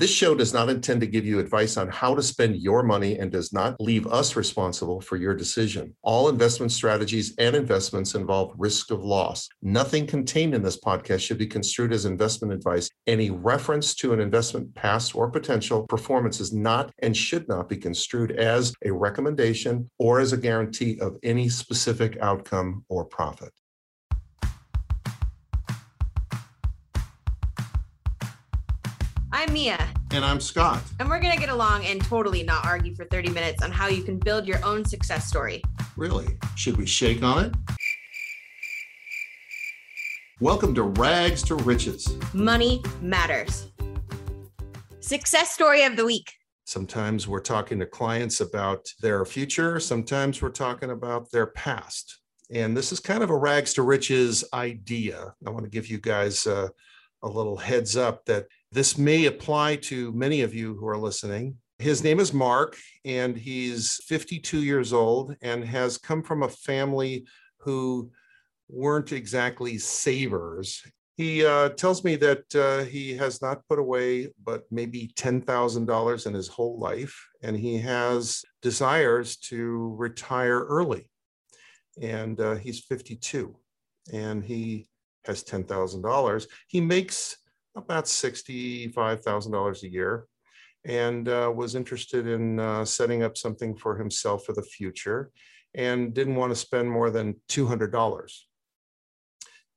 This show does not intend to give you advice on how to spend your money and does not leave us responsible for your decision. All investment strategies and investments involve risk of loss. Nothing contained in this podcast should be construed as investment advice. Any reference to an investment past or potential performance is not and should not be construed as a recommendation or as a guarantee of any specific outcome or profit. I'm Mia. And I'm Scott. And we're going to get along and totally not argue for 30 minutes on how you can build your own success story. Really? Should we shake on it? Welcome to Rags to Riches. Money matters. Success story of the week. Sometimes we're talking to clients about their future, sometimes we're talking about their past. And this is kind of a rags to riches idea. I want to give you guys uh, a little heads up that this may apply to many of you who are listening. His name is Mark, and he's 52 years old and has come from a family who weren't exactly savers. He uh, tells me that uh, he has not put away but maybe $10,000 in his whole life, and he has desires to retire early. And uh, he's 52 and he has $10,000. He makes about $65,000 a year and uh, was interested in uh, setting up something for himself for the future and didn't want to spend more than $200.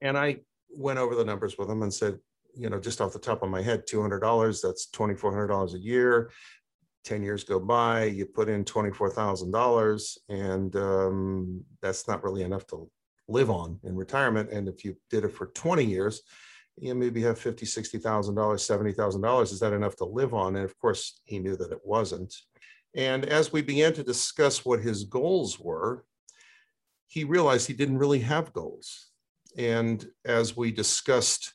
And I went over the numbers with him and said, you know, just off the top of my head, $200, that's $2,400 a year. 10 years go by, you put in $24,000, and um, that's not really enough to live on in retirement. And if you did it for 20 years, you know, maybe have fifty, sixty thousand dollars, seventy thousand dollars. Is that enough to live on? And of course, he knew that it wasn't. And as we began to discuss what his goals were, he realized he didn't really have goals. And as we discussed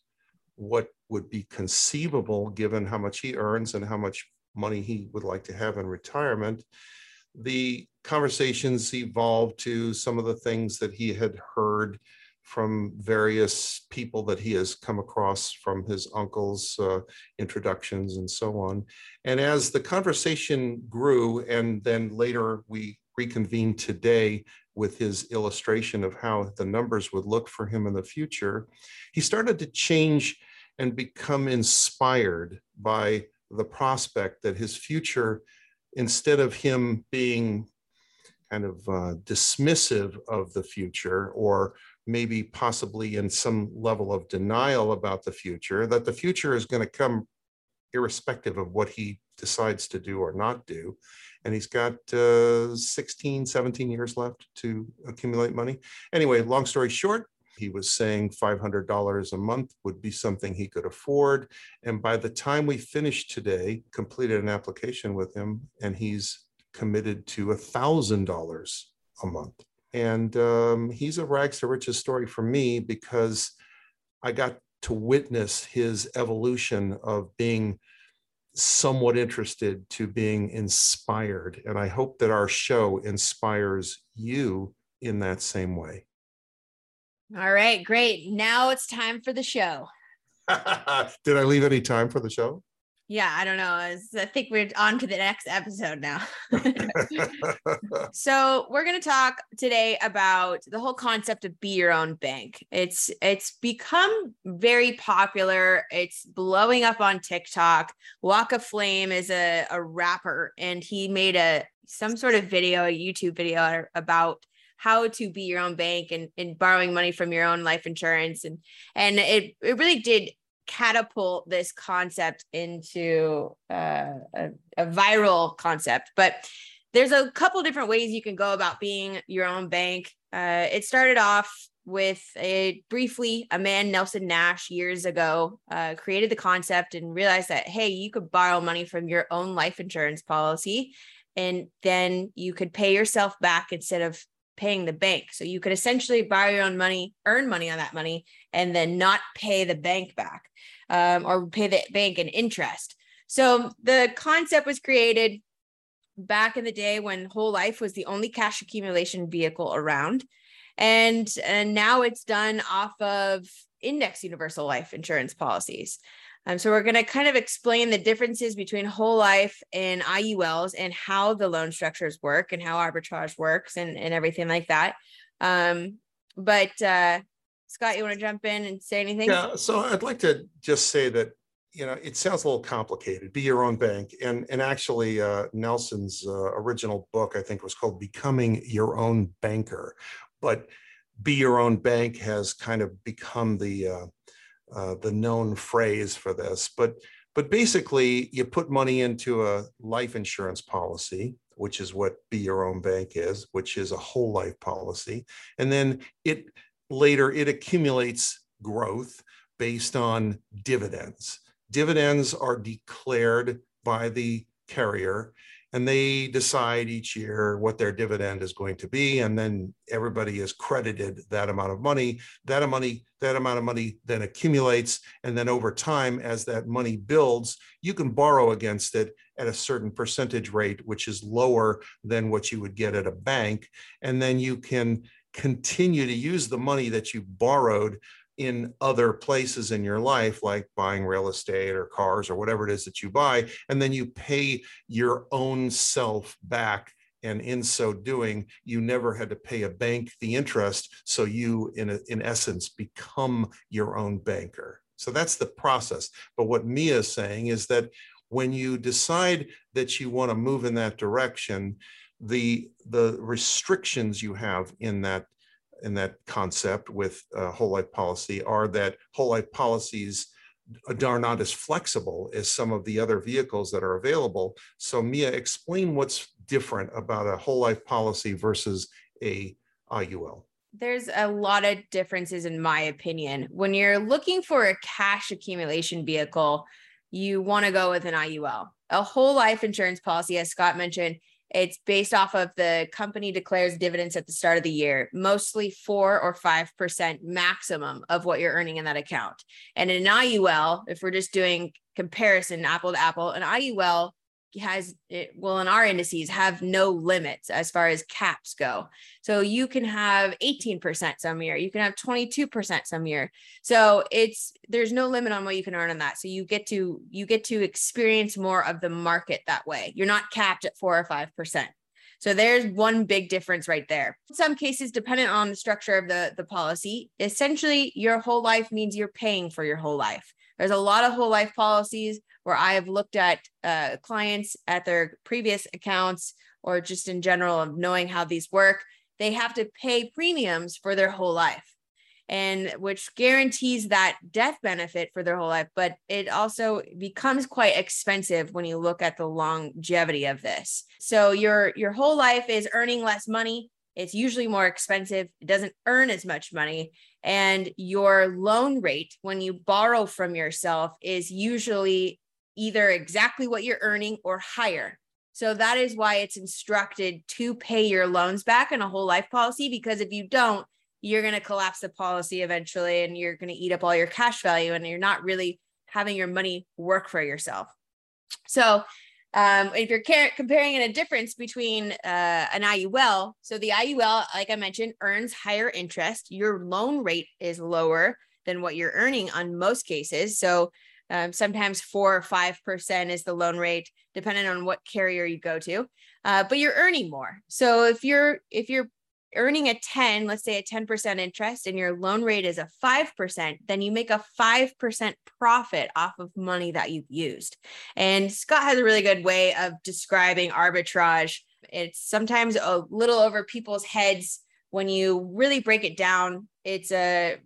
what would be conceivable given how much he earns and how much money he would like to have in retirement, the conversations evolved to some of the things that he had heard from various people that he has come across from his uncle's uh, introductions and so on. And as the conversation grew, and then later we reconvened today with his illustration of how the numbers would look for him in the future, he started to change and become inspired by the prospect that his future, instead of him being kind of uh, dismissive of the future or maybe possibly in some level of denial about the future, that the future is going to come irrespective of what he decides to do or not do. And he's got uh, 16, 17 years left to accumulate money. Anyway, long story short, he was saying $500 a month would be something he could afford. And by the time we finished today, completed an application with him, and he's committed to $1,000 a month. And um, he's a rags to riches story for me because I got to witness his evolution of being somewhat interested to being inspired. And I hope that our show inspires you in that same way. All right, great. Now it's time for the show. Did I leave any time for the show? Yeah, I don't know. I think we're on to the next episode now. so we're going to talk today about the whole concept of be your own bank. It's it's become very popular. It's blowing up on TikTok. Waka Flame is a, a rapper, and he made a some sort of video, a YouTube video about how to be your own bank and, and borrowing money from your own life insurance and and it, it really did catapult this concept into uh, a, a viral concept. But there's a couple different ways you can go about being your own bank. Uh, it started off with a briefly a man nelson nash years ago uh, created the concept and realized that hey you could borrow money from your own life insurance policy and then you could pay yourself back instead of paying the bank so you could essentially borrow your own money earn money on that money and then not pay the bank back um, or pay the bank an interest. So the concept was created back in the day when whole life was the only cash accumulation vehicle around. And, and now it's done off of index universal life insurance policies. Um, so we're going to kind of explain the differences between whole life and IULs and how the loan structures work and how arbitrage works and, and everything like that. Um, but uh, Scott, you want to jump in and say anything? Yeah. So I'd like to just say that you know it sounds a little complicated. Be your own bank, and and actually uh, Nelson's uh, original book I think was called Becoming Your Own Banker, but be your own bank has kind of become the uh, the known phrase for this. But but basically, you put money into a life insurance policy, which is what be your own bank is, which is a whole life policy, and then it later it accumulates growth based on dividends. Dividends are declared by the carrier and they decide each year what their dividend is going to be and then everybody is credited that amount of money that amount of money that amount of money then accumulates and then over time as that money builds you can borrow against it at a certain percentage rate which is lower than what you would get at a bank and then you can continue to use the money that you borrowed in other places in your life, like buying real estate or cars or whatever it is that you buy, and then you pay your own self back. And in so doing, you never had to pay a bank the interest. So you, in, a, in essence, become your own banker. So that's the process. But what Mia is saying is that when you decide that you want to move in that direction, the the restrictions you have in that in that concept with uh, whole life policy are that whole life policies are not as flexible as some of the other vehicles that are available. So Mia, explain what's different about a whole life policy versus a IUL. There's a lot of differences in my opinion. When you're looking for a cash accumulation vehicle, you want to go with an IUL. A whole life insurance policy, as Scott mentioned, it's based off of the company declares dividends at the start of the year, mostly four or 5% maximum of what you're earning in that account. And in an IUL, if we're just doing comparison apple to apple, an IUL has it well in our indices have no limits as far as caps go. So you can have 18% some year you can have 22% some year. So it's there's no limit on what you can earn on that. So you get to you get to experience more of the market that way. You're not capped at 4 or 5% so there's one big difference right there. In some cases, dependent on the structure of the, the policy, essentially your whole life means you're paying for your whole life. There's a lot of whole life policies where I have looked at uh, clients at their previous accounts or just in general of knowing how these work. They have to pay premiums for their whole life. And which guarantees that death benefit for their whole life but it also becomes quite expensive when you look at the longevity of this. So your your whole life is earning less money. It's usually more expensive. It doesn't earn as much money. And your loan rate when you borrow from yourself is usually either exactly what you're earning or higher. So that is why it's instructed to pay your loans back in a whole life policy because if you don't, you're going to collapse the policy eventually and you're going to eat up all your cash value and you're not really having your money work for yourself. So um, if you're comparing in a difference between uh, an IUL, so the IUL, like I mentioned, earns higher interest. Your loan rate is lower than what you're earning on most cases. So um, sometimes four or five percent is the loan rate, depending on what carrier you go to. Uh, but you're earning more. So if you're if you're earning a 10, let's say a 10% interest, and your loan rate is a 5%, then you make a 5% profit off of money that you've used. And Scott has a really good way of describing arbitrage. It's sometimes a little over people's heads when you really break it down. It's a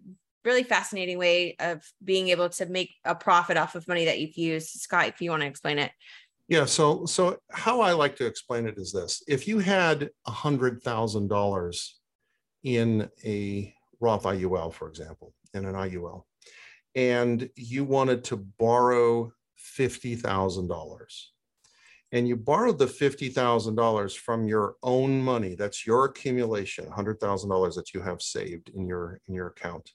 really fascinating way of being able to make a profit off of money that you've used. Scott, if you want to explain it. Yeah, so so how I like to explain it is this: if you had a hundred thousand dollars in a Roth IUL, for example, in an IUL, and you wanted to borrow fifty thousand dollars, and you borrowed the fifty thousand dollars from your own money, that's your accumulation, hundred thousand dollars that you have saved in your in your account.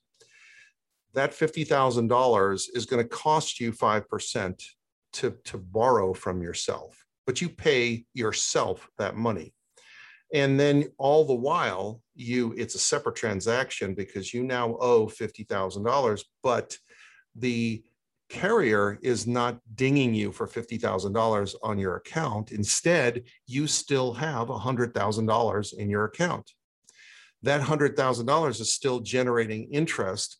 That fifty thousand dollars is going to cost you five percent to, to borrow from yourself, but you pay yourself that money. And then all the while, you it's a separate transaction because you now owe $50,000, but the carrier is not dinging you for $50,000 on your account. Instead, you still have $100,000 in your account. That $100,000 is still generating interest.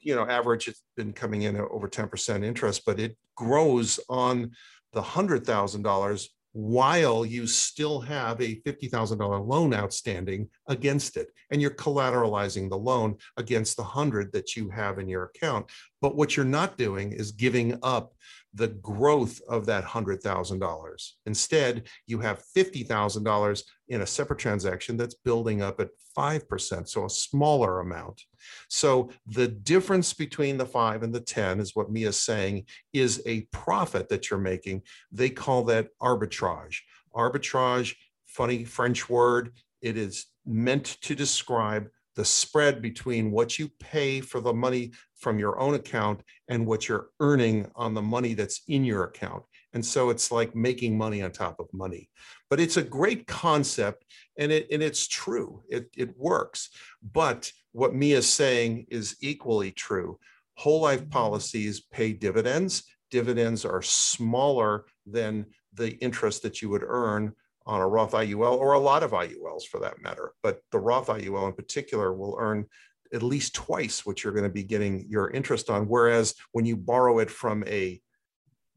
You know, average, it's been coming in over 10% interest, but it grows on the $100,000 while you still have a $50,000 loan outstanding against it. And you're collateralizing the loan against the 100 that you have in your account. But what you're not doing is giving up the growth of that $100,000. Instead, you have $50,000 in a separate transaction that's building up at 5%, so a smaller amount. So the difference between the 5 and the 10 is what Mia's saying is a profit that you're making. They call that arbitrage. Arbitrage, funny French word, it is meant to describe the spread between what you pay for the money from your own account and what you're earning on the money that's in your account. And so it's like making money on top of money. But it's a great concept and it and it's true. It it works. But what Mia is saying is equally true. Whole life policies pay dividends. Dividends are smaller than the interest that you would earn on a Roth IUL or a lot of IULs for that matter. But the Roth IUL in particular will earn at least twice what you're going to be getting your interest on. Whereas when you borrow it from a,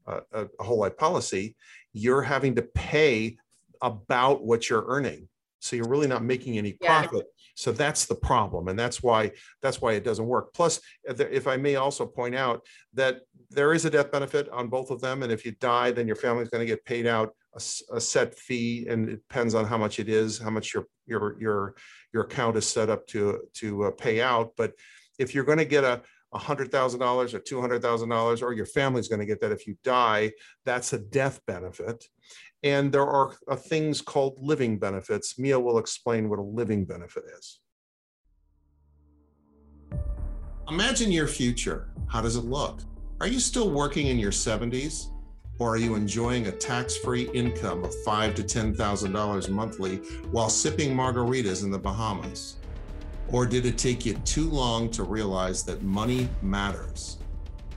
a, a whole life policy, you're having to pay about what you're earning. So you're really not making any profit. Yeah. So that's the problem, and that's why that's why it doesn't work. Plus, if I may also point out that there is a death benefit on both of them, and if you die, then your family's going to get paid out a, a, set fee, and it depends on how much it is, how much your your your your account is set up to to uh, pay out. But if you're going to get a $100,000 or $200,000, or your family's going to get that if you die, that's a death benefit. And there are uh, things called living benefits. Mia will explain what a living benefit is. Imagine your future. How does it look? Are you still working in your 70s? Or are you enjoying a tax-free income of five to ten thousand dollars monthly while sipping margaritas in the Bahamas? Or did it take you too long to realize that money matters?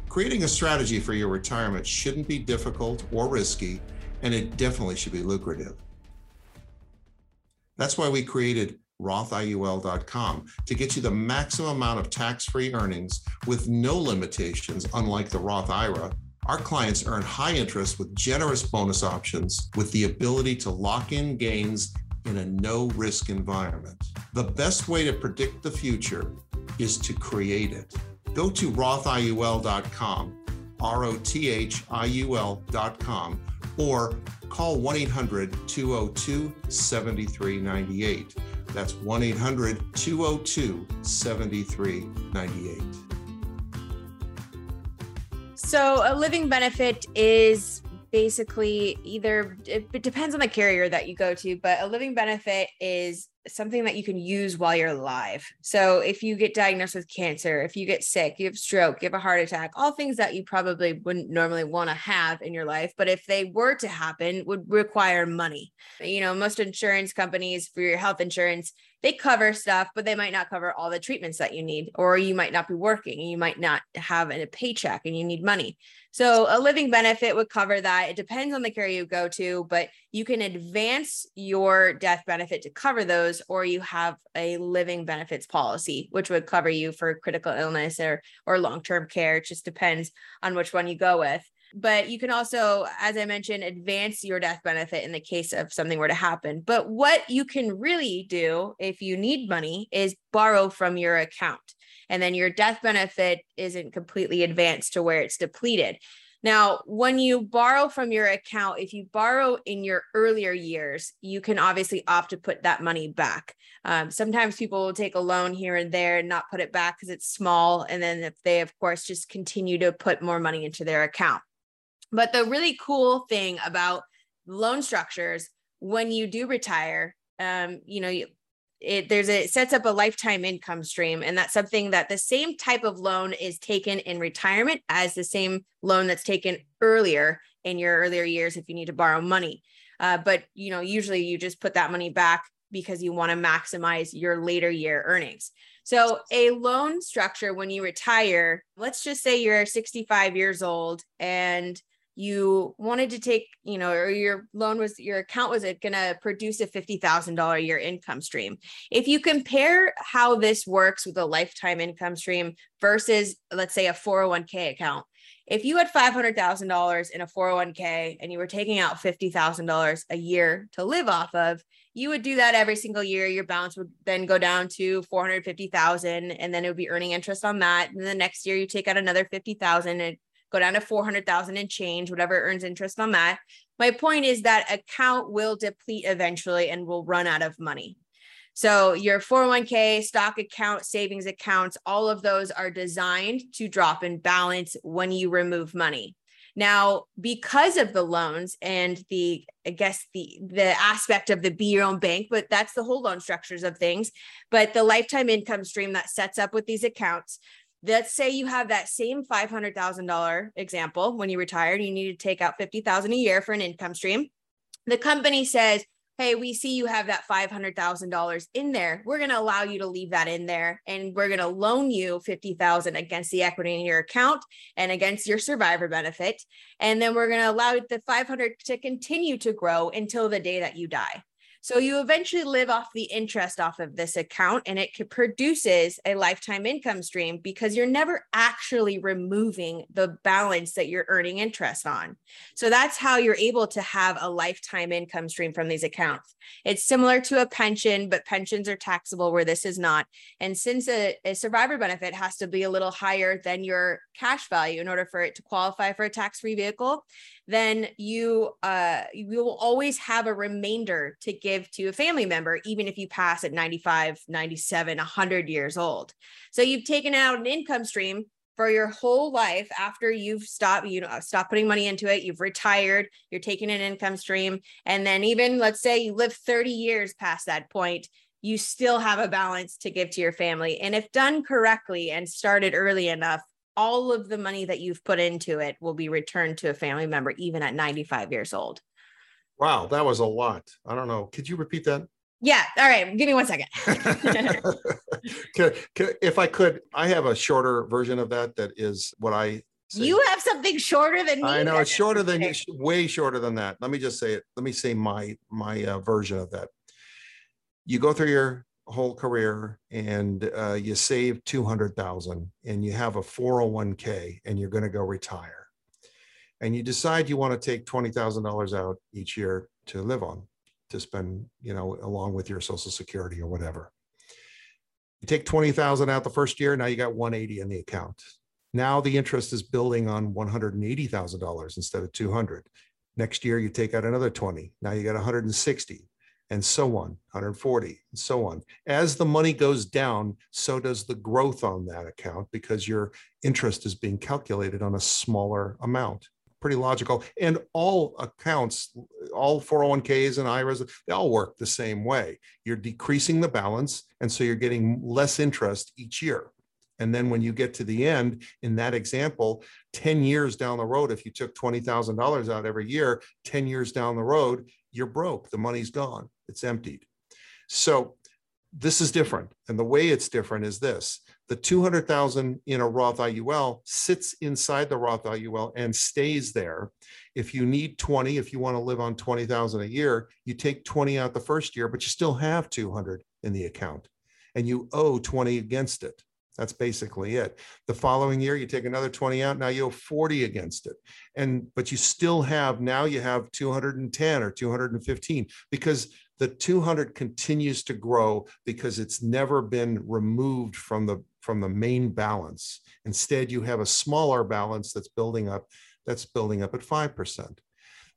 Creating a strategy for your retirement shouldn't be difficult or risky, and it definitely should be lucrative. That's why we created RothIUL.com to get you the maximum amount of tax free earnings with no limitations, unlike the Roth IRA our clients earn high interest with generous bonus options with the ability to lock in gains in a no risk environment. The best way to predict the future is to create it. Go to rothiul.com, R O T H I U L.com, or call 1 800 202 7398. That's 1 800 202 7398. So a living benefit is basically either it, depends on the carrier that you go to, but a living benefit is something that you can use while you're alive. So if you get diagnosed with cancer, if you get sick, you have stroke, you have a heart attack, all things that you probably wouldn't normally want to have in your life, but if they were to happen, would require money. You know, most insurance companies for your health insurance, they cover stuff, but they might not cover all the treatments that you need, or you might not be working and you might not have a paycheck and you need money. So a living benefit would cover that. It depends on the carrier you go to, but you can advance your death benefit to cover those, or you have a living benefits policy, which would cover you for critical illness or, or long-term care. It just depends on which one you go with but you can also, as I mentioned, advance your death benefit in the case of something were to happen. But what you can really do if you need money is borrow from your account. And then your death benefit isn't completely advanced to where it's depleted. Now, when you borrow from your account, if you borrow in your earlier years, you can obviously opt to put that money back. Um, sometimes people will take a loan here and there and not put it back because it's small. And then if they, of course, just continue to put more money into their account. But the really cool thing about loan structures when you do retire, um, you know, you, it there's a it sets up a lifetime income stream, and that's something that the same type of loan is taken in retirement as the same loan that's taken earlier in your earlier years if you need to borrow money. Uh, but you know, usually you just put that money back because you want to maximize your later year earnings. So, a loan structure when you retire, let's just say you're 65 years old and you wanted to take, you know, or your loan was your account was it going to produce a $50,000 a year income stream. If you compare how this works with a lifetime income stream versus let's say a 401k account, if you had $500,000 in a 401k and you were taking out $50,000 a year to live off of, you would do that every single year. Your balance would then go down to 450,000 and then it would be earning interest on that. And the next year you take out another 50,000 and go down to 400,000 and change, whatever earns interest on that. My point is that account will deplete eventually and will run out of money. So your 401k, stock account, savings accounts, all of those are designed to drop in balance when you remove money. Now, because of the loans and the, I guess the the aspect of the be your own bank, but that's the whole loan structures of things. But the lifetime income stream that sets up with these accounts let's say you have that same $500,000 example when you retired, you need to take out 50,000 a year for an income stream. The company says, "Hey, we see you have that $500,000 in there. We're going to allow you to leave that in there and we're going to loan you 50,000 against the equity in your account and against your survivor benefit, and then we're going to allow the 500 to continue to grow until the day that you die." So you eventually live off the interest off of this account and it produces a lifetime income stream because you're never actually removing the balance that you're earning interest on. So that's how you're able to have a lifetime income stream from these accounts. It's similar to a pension, but pensions are taxable where this is not. And since a, a survivor benefit has to be a little higher than your cash value in order for it to qualify for a tax-free vehicle, then you uh, you will always have a remainder to give to a family member, even if you pass at 95, 97, 100 years old. So you've taken out an income stream for your whole life after you've stopped you know stop putting money into it. You've retired you're taking an income stream. And then even let's say you live 30 years past that point you still have a balance to give to your family. And if done correctly and started early enough all of the money that you've put into it will be returned to a family member even at 95 years old. Wow, that was a lot. I don't know. Could you repeat that? Yeah. All right. Give me one second. if I could, I have a shorter version of that. That is what I. Say. You have something shorter than me. I know it's shorter than you, way shorter than that. Let me just say it. Let me say my my uh, version of that. You go through your whole career and uh, you save 200,000 and you have a 401k and you're going to go retire and you decide you want to take $20,000 out each year to live on to spend, you know, along with your social security or whatever. You take 20,000 out the first year, now you got 180 in the account. Now the interest is building on $180,000 instead of 200. Next year you take out another 20. Now you got 160 and so on, 140, and so on. As the money goes down, so does the growth on that account because your interest is being calculated on a smaller amount. Pretty logical. And all accounts, all 401ks and IRAs, they all work the same way. You're decreasing the balance, and so you're getting less interest each year. And then when you get to the end, in that example, 10 years down the road, if you took $20,000 out every year, 10 years down the road, you're broke. The money's gone it's emptied. So this is different. And the way it's different is this the 200,000 in a Roth IUL sits inside the Roth IUL and stays there. If you need 20, if you want to live on 20,000 a year, you take 20 out the first year, but you still have 200 in the account and you owe 20 against it. That's basically it. The following year, you take another 20 out. Now you owe 40 against it. And, but you still have, now you have 210 or 215 because the 200 continues to grow because it's never been removed from the from the main balance. Instead you have a smaller balance that's building up that's building up at 5%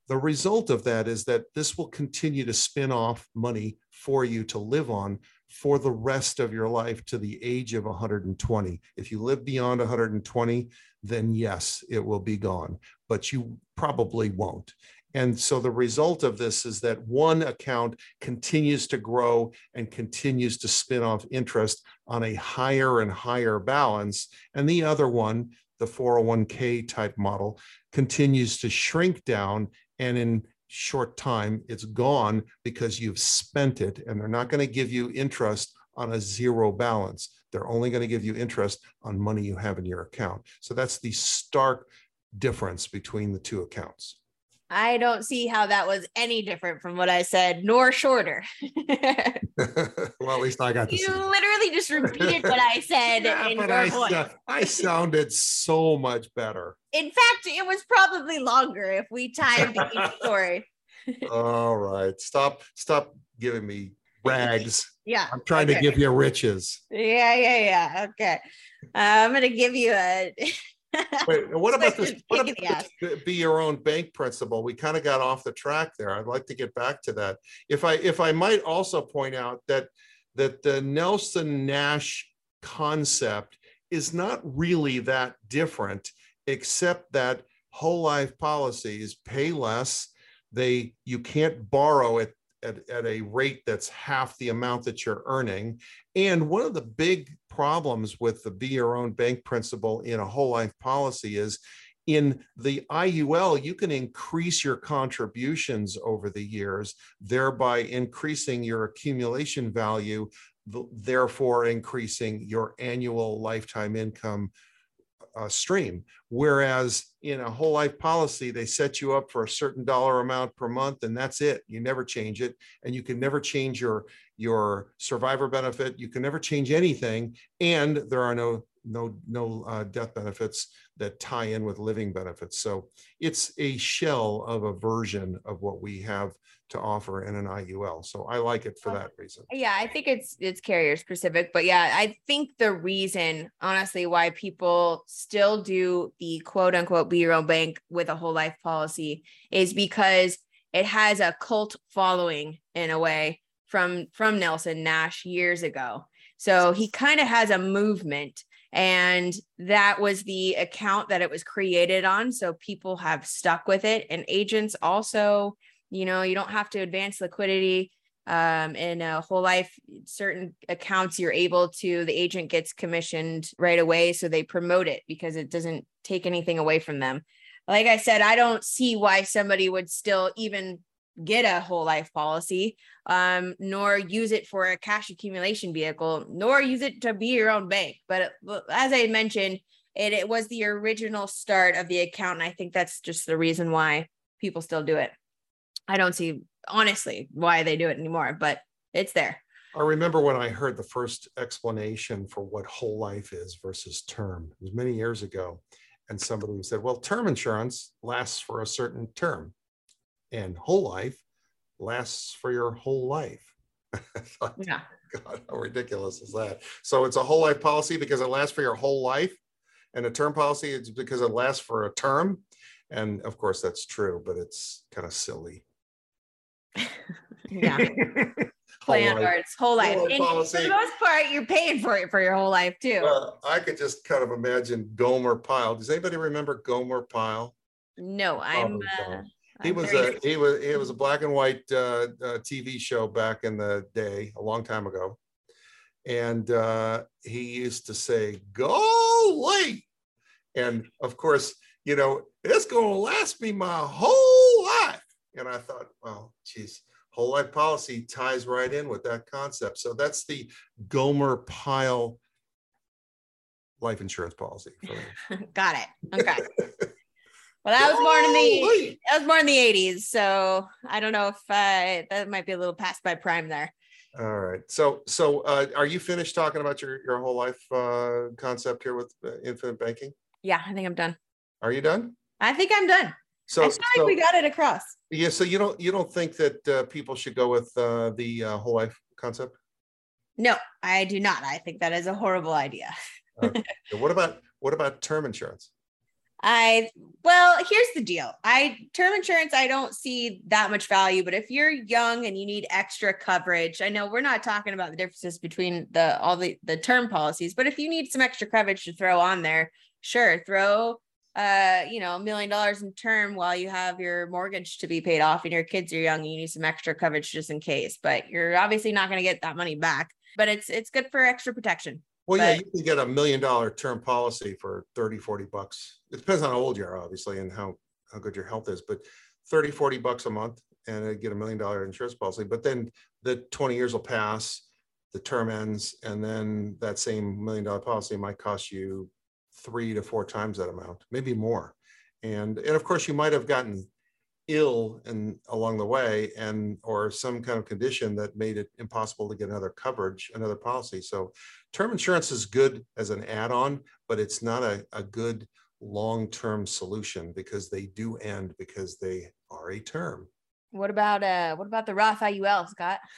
the result of that is that this will continue to spin off money for you to live on for the rest of your life to the age of 120 if you live beyond 120 then yes it will be gone but you probably won't and so the result of this is that one account continues to grow and continues to spin off interest on a higher and higher balance. And the other one, the 401k type model, continues to shrink down. And in short time, it's gone because you've spent it and they're not going to give you interest on a zero balance. They're only going to give you interest on money you have in your account. So that's the stark difference between the two accounts. I don't see how that was any different from what I said, nor shorter. well, at least I got to you literally just repeated what I said Yeah, in your I, voice. sou- I sounded so much better. In fact, it was probably longer if we timed each story. All right. Stop, stop giving me rags. Yeah. I'm trying to give you riches. Yeah, yeah, yeah. Okay. Uh, I'm gonna give you a. Wait, what about this? What about this be your own bank principle? We kind of got off the track there. I'd like to get back to that. If I if I might also point out that that the Nelson Nash concept is not really that different, except that whole life policies pay less. They you can't borrow at, at, at a rate that's half the amount that you're earning. And one of the big problems with the be your own bank principle in a whole life policy is in the IUL, you can increase your contributions over the years, thereby increasing your accumulation value, therefore increasing your annual lifetime income uh, stream. Whereas in a whole life policy, they set you up for a certain dollar amount per month, and that's it. You never change it, and you can never change your your survivor benefit. You can never change anything, and there are no no no uh, death benefits that tie in with living benefits. So it's a shell of a version of what we have to offer in an IUL. So I like it for that reason. Yeah, I think it's it's carrier specific, but yeah, I think the reason, honestly, why people still do the quote unquote be your own bank with a whole life policy is because it has a cult following in a way from from Nelson Nash years ago. So he kind of has a movement and that was the account that it was created on. So people have stuck with it and agents also you know you don't have to advance liquidity um, in a whole life. Certain accounts you're able to the agent gets commissioned right away so they promote it because it doesn't take anything away from them. Like i said i don't see why somebody would still even get a whole life policy um, nor use it for a cash accumulation vehicle nor use it to be your own bank but as i mentioned it, it was the original start of the account and i think that's just the reason why people still do it I don't see honestly why they do it anymore, but it's there. I remember when I heard the first explanation for what whole life is versus term. It was many years ago. And somebody said, well, term insurance lasts for a certain term, and whole life lasts for your whole life. Thought, Yeah. God, how ridiculous is that? So it's a whole life policy because it lasts for your whole life, and a term policy is because it lasts for a term. And of course, that's true, but it's kind of silly. Yeah. Whole Play on life. words, whole life. Whole life And for the most part, you're paying for it for your whole life too. Well, I could just kind of imagine Gomer Pyle. Does anybody remember Gomer Pyle? no, I'm. Uh. He I'm was a he was it was a black and white uh, uh, TV show back in the day, a long time ago, and uh, he used to say "Go late," and of course, you know it's going to last me my whole life. And I thought, well, geez, whole life policy ties right in with that concept. So that's the Gomer Pyle life insurance policy. For me. Got it. Okay. Well, that was born in the that was born in the 80s, so I don't know if uh, that might be a little past my prime there. All right. So, so uh, are you finished talking about your, your whole life uh, concept here with uh, infinite banking? Yeah, I think I'm done. Are you done? I think I'm done. So, I feel like we got it across. yeah. So you don't you don't think that uh, people should go with uh, the uh, whole life concept? No, I do not. I think that is a horrible idea. What about what about term insurance? I well, here's the deal. I term insurance, I don't see that much value, but if you're young and you need extra coverage, I know we're not talking about the differences between the all the the term policies, but if you need some extra coverage to throw on there, sure, throw uh, you know, a million dollars in term while you have your mortgage to be paid off and your kids are young and you need some extra coverage just in case, but you're obviously not going to get that money back, but it's it's good for extra protection. Well, yeah, But- you can get a million dollar term policy for 30, 40 bucks. It depends on how old you are, obviously, and how, how good your health is, but 30, 40 bucks a month and uh, get a million dollar insurance policy. But then the 20 years will pass the term ends, and then that same million dollar policy might cost you three to four times that amount, maybe more. And, and of course, you might have gotten ill and along the way and or some kind of condition that made it impossible to get another coverage another policy. So term insurance is good as an add-on but it's not a, a good long-term solution because they do end because they are a term what about uh what about the roth iul scott?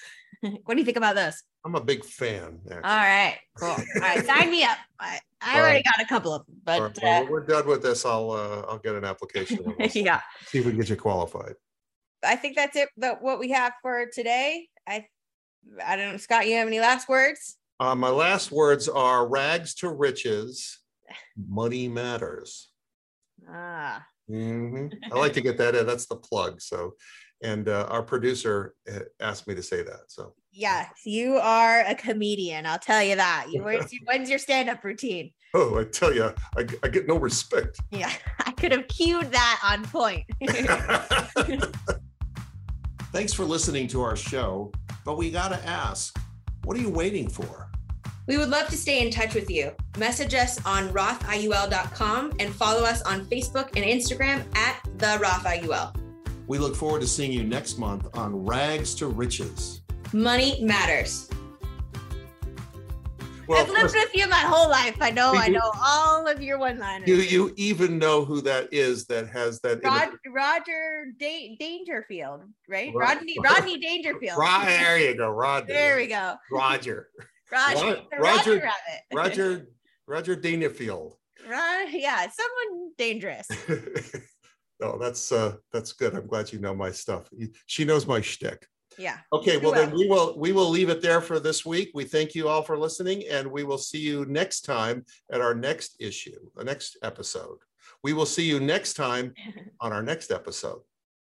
What do you think about this? I'm a big fan actually. all right cool. All right sign me up. I, I already got a couple of them but right, well, uh, we're done with this. I'll uh, i'll get an application yeah. See if we can get you qualified. I think that's it that what we have for today. I i don't know scott you have any last words? Uh, my last words are rags to riches money matters. Ah. Mm-hmm. i like to get that in. That's the plug so and uh, our producer uh, asked me to say that. So yes, you are a comedian. I'll tell you that. You when's your stand-up routine? Oh, I tell you, I, I get no respect. Yeah, I could have cued that on point. Thanks for listening to our show, but we got to ask, what are you waiting for? We would love to stay in touch with you. Message us on rothiul.com and follow us on Facebook and Instagram at the rothiul. We look forward to seeing you next month on Rags to Riches. Money matters. Well, I've lived with you my whole life. I know. I know all of your one-liners. You you even know who that is that has that. Rod, Roger da- Dangerfield, right? Rod, Rodney Rodney Dangerfield. Rod, there you go, Roger. There we go. Roger. Roger. Roger. Roger Rabbit. Roger. Roger Dangerfield. Right. Yeah, someone dangerous. Oh, that's uh, that's good. I'm glad you know my stuff. She knows my shtick. Yeah. Okay. Well, then we will we will leave it there for this week. We thank you all for listening, and we will see you next time at our next issue, the next episode. We will see you next time on our next episode.